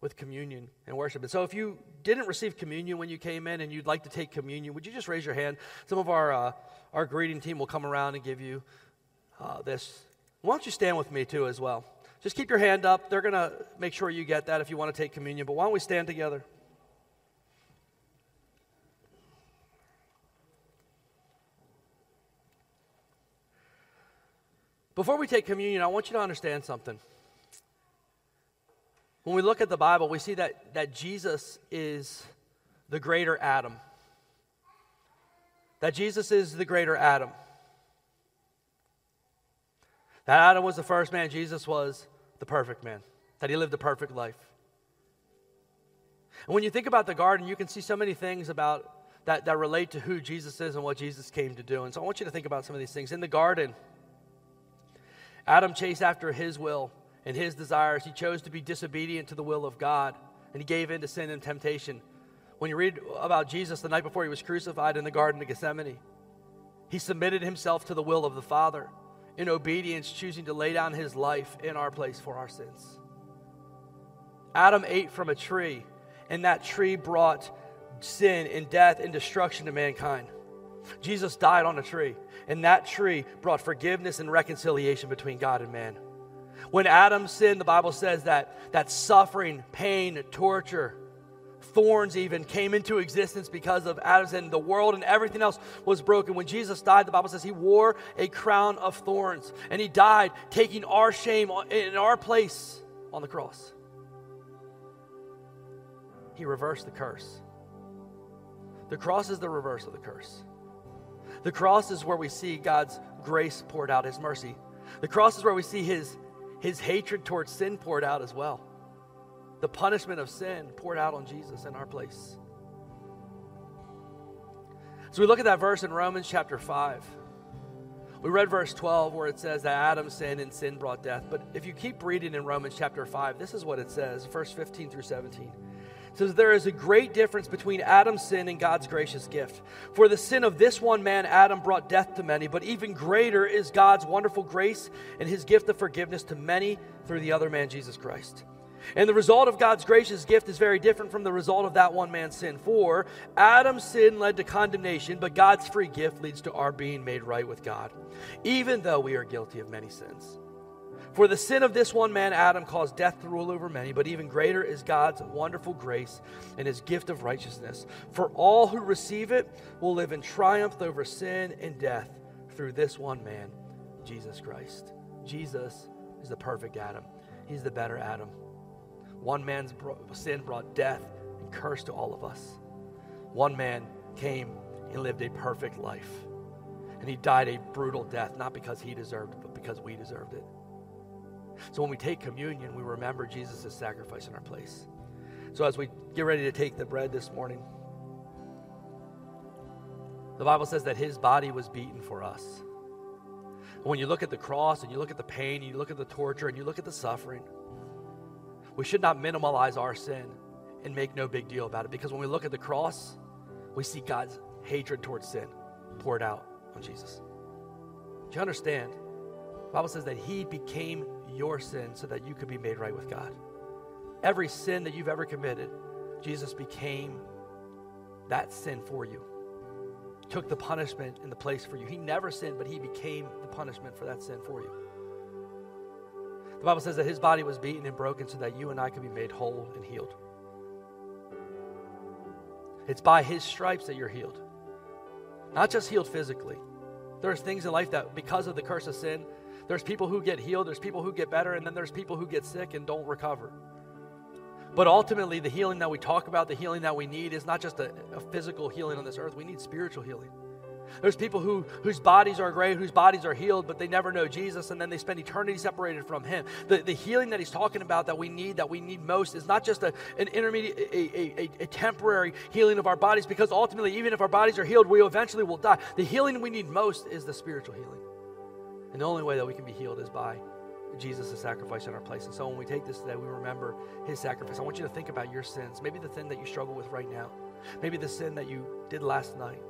with communion and worship. And so if you didn't receive communion when you came in and you'd like to take communion, would you just raise your hand? Some of our, uh, our greeting team will come around and give you uh, this. Why don't you stand with me too as well? Just keep your hand up. They're going to make sure you get that if you want to take communion. But why don't we stand together? Before we take communion, I want you to understand something. When we look at the Bible, we see that, that Jesus is the greater Adam. That Jesus is the greater Adam. That Adam was the first man, Jesus was the perfect man, that he lived a perfect life. And when you think about the garden, you can see so many things about that, that relate to who Jesus is and what Jesus came to do. And so I want you to think about some of these things. In the garden, Adam chased after his will and his desires. He chose to be disobedient to the will of God, and he gave in to sin and temptation. When you read about Jesus the night before he was crucified in the Garden of Gethsemane, he submitted himself to the will of the Father in obedience, choosing to lay down his life in our place for our sins. Adam ate from a tree, and that tree brought sin and death and destruction to mankind. Jesus died on a tree, and that tree brought forgiveness and reconciliation between God and man. When Adam sinned, the Bible says that, that suffering, pain, torture, thorns even came into existence because of Adam's sin. The world and everything else was broken. When Jesus died, the Bible says he wore a crown of thorns and he died taking our shame in our place on the cross. He reversed the curse. The cross is the reverse of the curse. The cross is where we see God's grace poured out, his mercy. The cross is where we see his, his hatred towards sin poured out as well the punishment of sin poured out on Jesus in our place. So we look at that verse in Romans chapter 5. We read verse 12 where it says that Adam sinned and sin brought death. But if you keep reading in Romans chapter 5, this is what it says, verse 15 through 17. Says, There is a great difference between Adam's sin and God's gracious gift. For the sin of this one man, Adam, brought death to many, but even greater is God's wonderful grace and his gift of forgiveness to many through the other man, Jesus Christ. And the result of God's gracious gift is very different from the result of that one man's sin. For Adam's sin led to condemnation, but God's free gift leads to our being made right with God, even though we are guilty of many sins. For the sin of this one man, Adam, caused death to rule over many, but even greater is God's wonderful grace and his gift of righteousness. For all who receive it will live in triumph over sin and death through this one man, Jesus Christ. Jesus is the perfect Adam, he's the better Adam. One man's sin brought death and curse to all of us. One man came and lived a perfect life. And he died a brutal death, not because he deserved it, but because we deserved it. So when we take communion, we remember Jesus' sacrifice in our place. So as we get ready to take the bread this morning, the Bible says that his body was beaten for us. when you look at the cross and you look at the pain, and you look at the torture, and you look at the suffering, we should not minimize our sin and make no big deal about it because when we look at the cross, we see God's hatred towards sin poured out on Jesus. Do you understand? The Bible says that He became your sin so that you could be made right with God. Every sin that you've ever committed, Jesus became that sin for you. Took the punishment in the place for you. He never sinned, but He became the punishment for that sin for you. The Bible says that his body was beaten and broken so that you and I could be made whole and healed. It's by his stripes that you're healed. Not just healed physically. There's things in life that, because of the curse of sin, there's people who get healed, there's people who get better, and then there's people who get sick and don't recover. But ultimately, the healing that we talk about, the healing that we need, is not just a, a physical healing on this earth. We need spiritual healing. There's people who, whose bodies are great, whose bodies are healed, but they never know Jesus, and then they spend eternity separated from Him. The, the healing that He's talking about that we need, that we need most, is not just a, an intermediate, a, a, a temporary healing of our bodies, because ultimately, even if our bodies are healed, we eventually will die. The healing we need most is the spiritual healing. And the only way that we can be healed is by Jesus' sacrifice in our place. And so when we take this today, we remember his sacrifice. I want you to think about your sins. Maybe the sin that you struggle with right now. Maybe the sin that you did last night.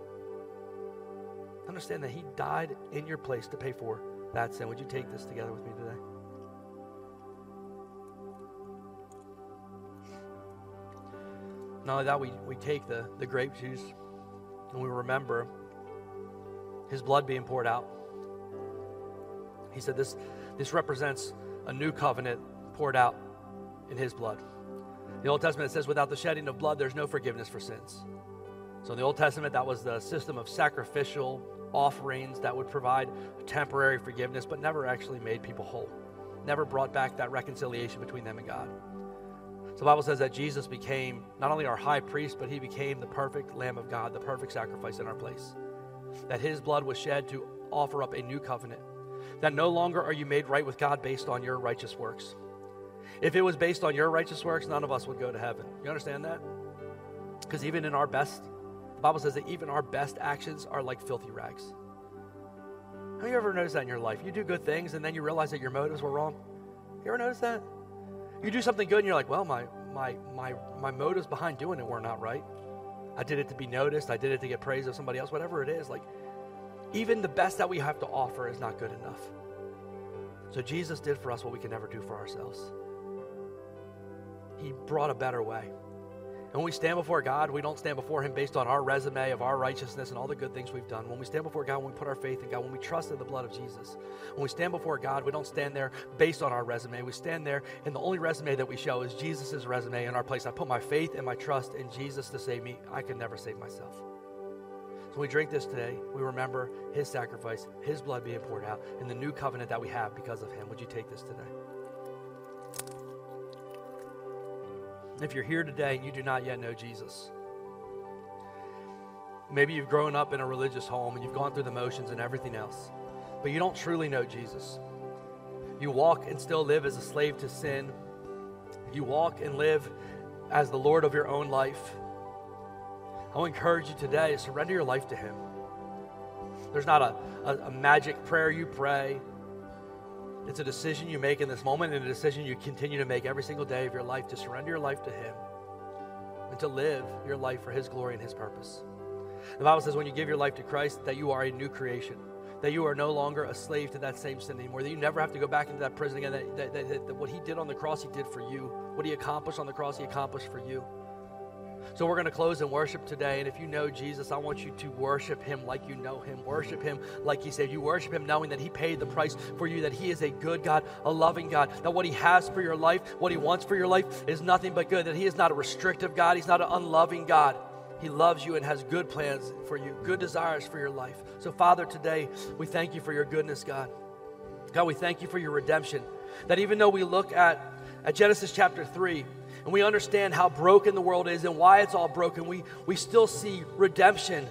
Understand that He died in your place to pay for that sin. Would you take this together with me today? Not only that, we, we take the, the grape juice and we remember his blood being poured out. He said this, this represents a new covenant poured out in his blood. The Old Testament says, without the shedding of blood, there's no forgiveness for sins. So in the Old Testament, that was the system of sacrificial offerings that would provide temporary forgiveness, but never actually made people whole. Never brought back that reconciliation between them and God. So the Bible says that Jesus became not only our high priest, but he became the perfect Lamb of God, the perfect sacrifice in our place. That his blood was shed to offer up a new covenant, that no longer are you made right with God based on your righteous works. If it was based on your righteous works, none of us would go to heaven. You understand that? Because even in our best, the Bible says that even our best actions are like filthy rags. Have you ever noticed that in your life? You do good things and then you realize that your motives were wrong. You ever notice that? You do something good and you're like, well, my, my, my, my motives behind doing it were not right. I did it to be noticed. I did it to get praise of somebody else, whatever it is. Like, even the best that we have to offer is not good enough. So Jesus did for us what we can never do for ourselves. He brought a better way. And when we stand before God, we don't stand before Him based on our resume of our righteousness and all the good things we've done. When we stand before God, when we put our faith in God, when we trust in the blood of Jesus, when we stand before God, we don't stand there based on our resume. We stand there, and the only resume that we show is Jesus' resume in our place. I put my faith and my trust in Jesus to save me. I can never save myself. So we drink this today, we remember His sacrifice, His blood being poured out, and the new covenant that we have because of Him. Would you take this today? If you're here today and you do not yet know Jesus, maybe you've grown up in a religious home and you've gone through the motions and everything else, but you don't truly know Jesus. You walk and still live as a slave to sin. You walk and live as the Lord of your own life. I will encourage you today to surrender your life to Him. There's not a, a, a magic prayer you pray. It's a decision you make in this moment and a decision you continue to make every single day of your life to surrender your life to Him and to live your life for His glory and His purpose. The Bible says when you give your life to Christ that you are a new creation, that you are no longer a slave to that same sin anymore, that you never have to go back into that prison again, that, that, that, that what He did on the cross, He did for you. What He accomplished on the cross, He accomplished for you. So we're going to close in worship today. And if you know Jesus, I want you to worship him like you know him. Worship him like he said. You worship him knowing that he paid the price for you, that he is a good God, a loving God, that what he has for your life, what he wants for your life is nothing but good, that he is not a restrictive God, he's not an unloving God. He loves you and has good plans for you, good desires for your life. So, Father, today we thank you for your goodness, God. God, we thank you for your redemption. That even though we look at, at Genesis chapter 3, and we understand how broken the world is and why it's all broken, we, we still see redemption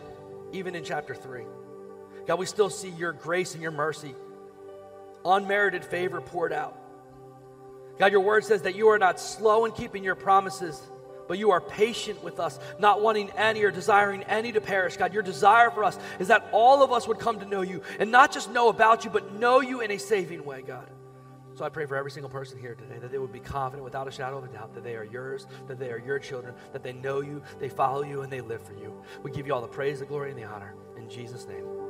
even in chapter 3. God, we still see your grace and your mercy, unmerited favor poured out. God, your word says that you are not slow in keeping your promises, but you are patient with us, not wanting any or desiring any to perish. God, your desire for us is that all of us would come to know you and not just know about you, but know you in a saving way, God. So I pray for every single person here today that they would be confident without a shadow of a doubt that they are yours, that they are your children, that they know you, they follow you, and they live for you. We give you all the praise, the glory, and the honor. In Jesus' name.